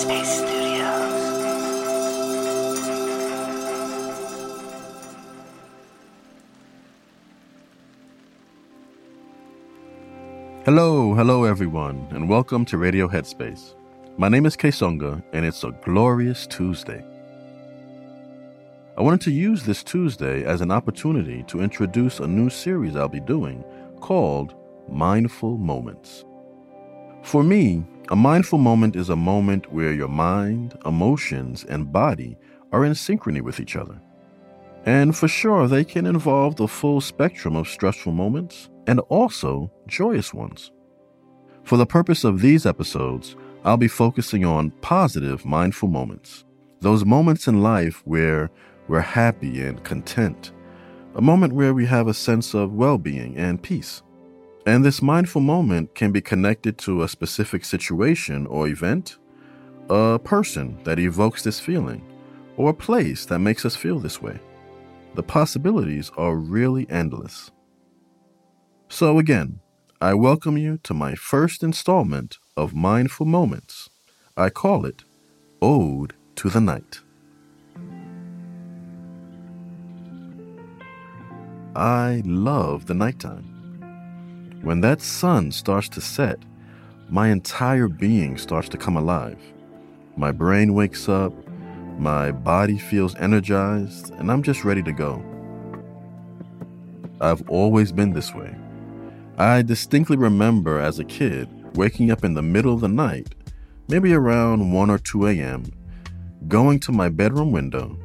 Studios. Hello, hello everyone, and welcome to Radio Headspace. My name is Kessonga, and it's a glorious Tuesday. I wanted to use this Tuesday as an opportunity to introduce a new series I'll be doing called Mindful Moments. For me, a mindful moment is a moment where your mind, emotions, and body are in synchrony with each other. And for sure, they can involve the full spectrum of stressful moments and also joyous ones. For the purpose of these episodes, I'll be focusing on positive mindful moments. Those moments in life where we're happy and content. A moment where we have a sense of well being and peace. And this mindful moment can be connected to a specific situation or event, a person that evokes this feeling, or a place that makes us feel this way. The possibilities are really endless. So, again, I welcome you to my first installment of Mindful Moments. I call it Ode to the Night. I love the nighttime. When that sun starts to set, my entire being starts to come alive. My brain wakes up, my body feels energized, and I'm just ready to go. I've always been this way. I distinctly remember as a kid waking up in the middle of the night, maybe around 1 or 2 a.m., going to my bedroom window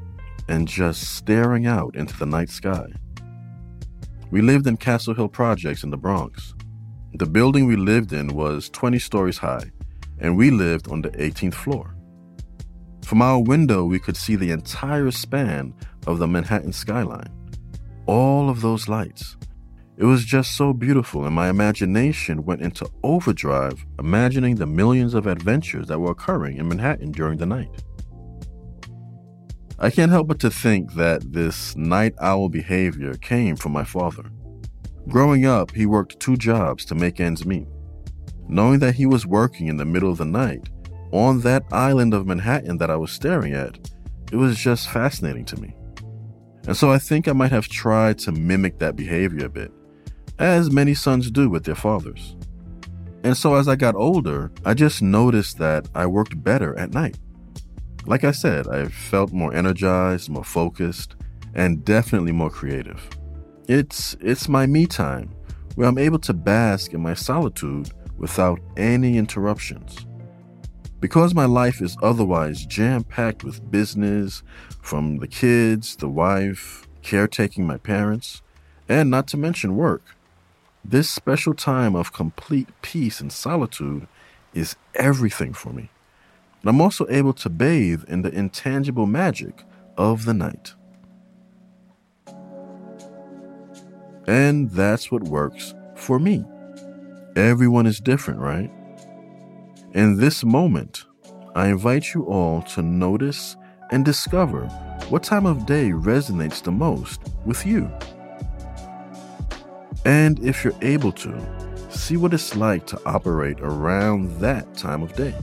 and just staring out into the night sky. We lived in Castle Hill Projects in the Bronx. The building we lived in was 20 stories high, and we lived on the 18th floor. From our window, we could see the entire span of the Manhattan skyline. All of those lights. It was just so beautiful, and my imagination went into overdrive, imagining the millions of adventures that were occurring in Manhattan during the night. I can't help but to think that this night owl behavior came from my father. Growing up, he worked two jobs to make ends meet. Knowing that he was working in the middle of the night on that island of Manhattan that I was staring at, it was just fascinating to me. And so I think I might have tried to mimic that behavior a bit, as many sons do with their fathers. And so as I got older, I just noticed that I worked better at night. Like I said, I felt more energized, more focused, and definitely more creative. It's it's my me time where I'm able to bask in my solitude without any interruptions. Because my life is otherwise jam-packed with business, from the kids, the wife, caretaking my parents, and not to mention work. This special time of complete peace and solitude is everything for me. And I'm also able to bathe in the intangible magic of the night. And that's what works for me. Everyone is different, right? In this moment, I invite you all to notice and discover what time of day resonates the most with you. And if you're able to, see what it's like to operate around that time of day.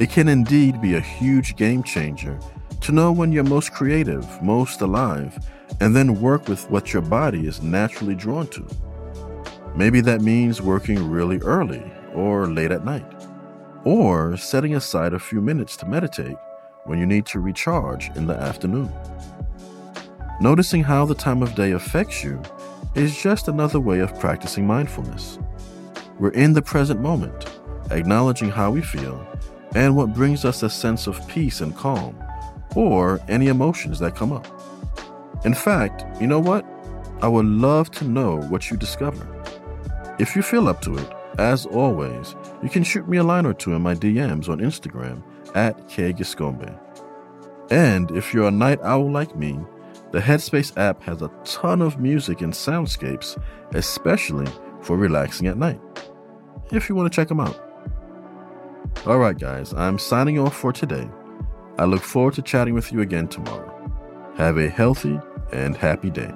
It can indeed be a huge game changer to know when you're most creative, most alive, and then work with what your body is naturally drawn to. Maybe that means working really early or late at night, or setting aside a few minutes to meditate when you need to recharge in the afternoon. Noticing how the time of day affects you is just another way of practicing mindfulness. We're in the present moment, acknowledging how we feel and what brings us a sense of peace and calm, or any emotions that come up. In fact, you know what? I would love to know what you discover. If you feel up to it, as always, you can shoot me a line or two in my DMs on Instagram at Kgiscombe. And if you're a night owl like me, the Headspace app has a ton of music and soundscapes, especially for relaxing at night. If you want to check them out. All right, guys, I'm signing off for today. I look forward to chatting with you again tomorrow. Have a healthy and happy day.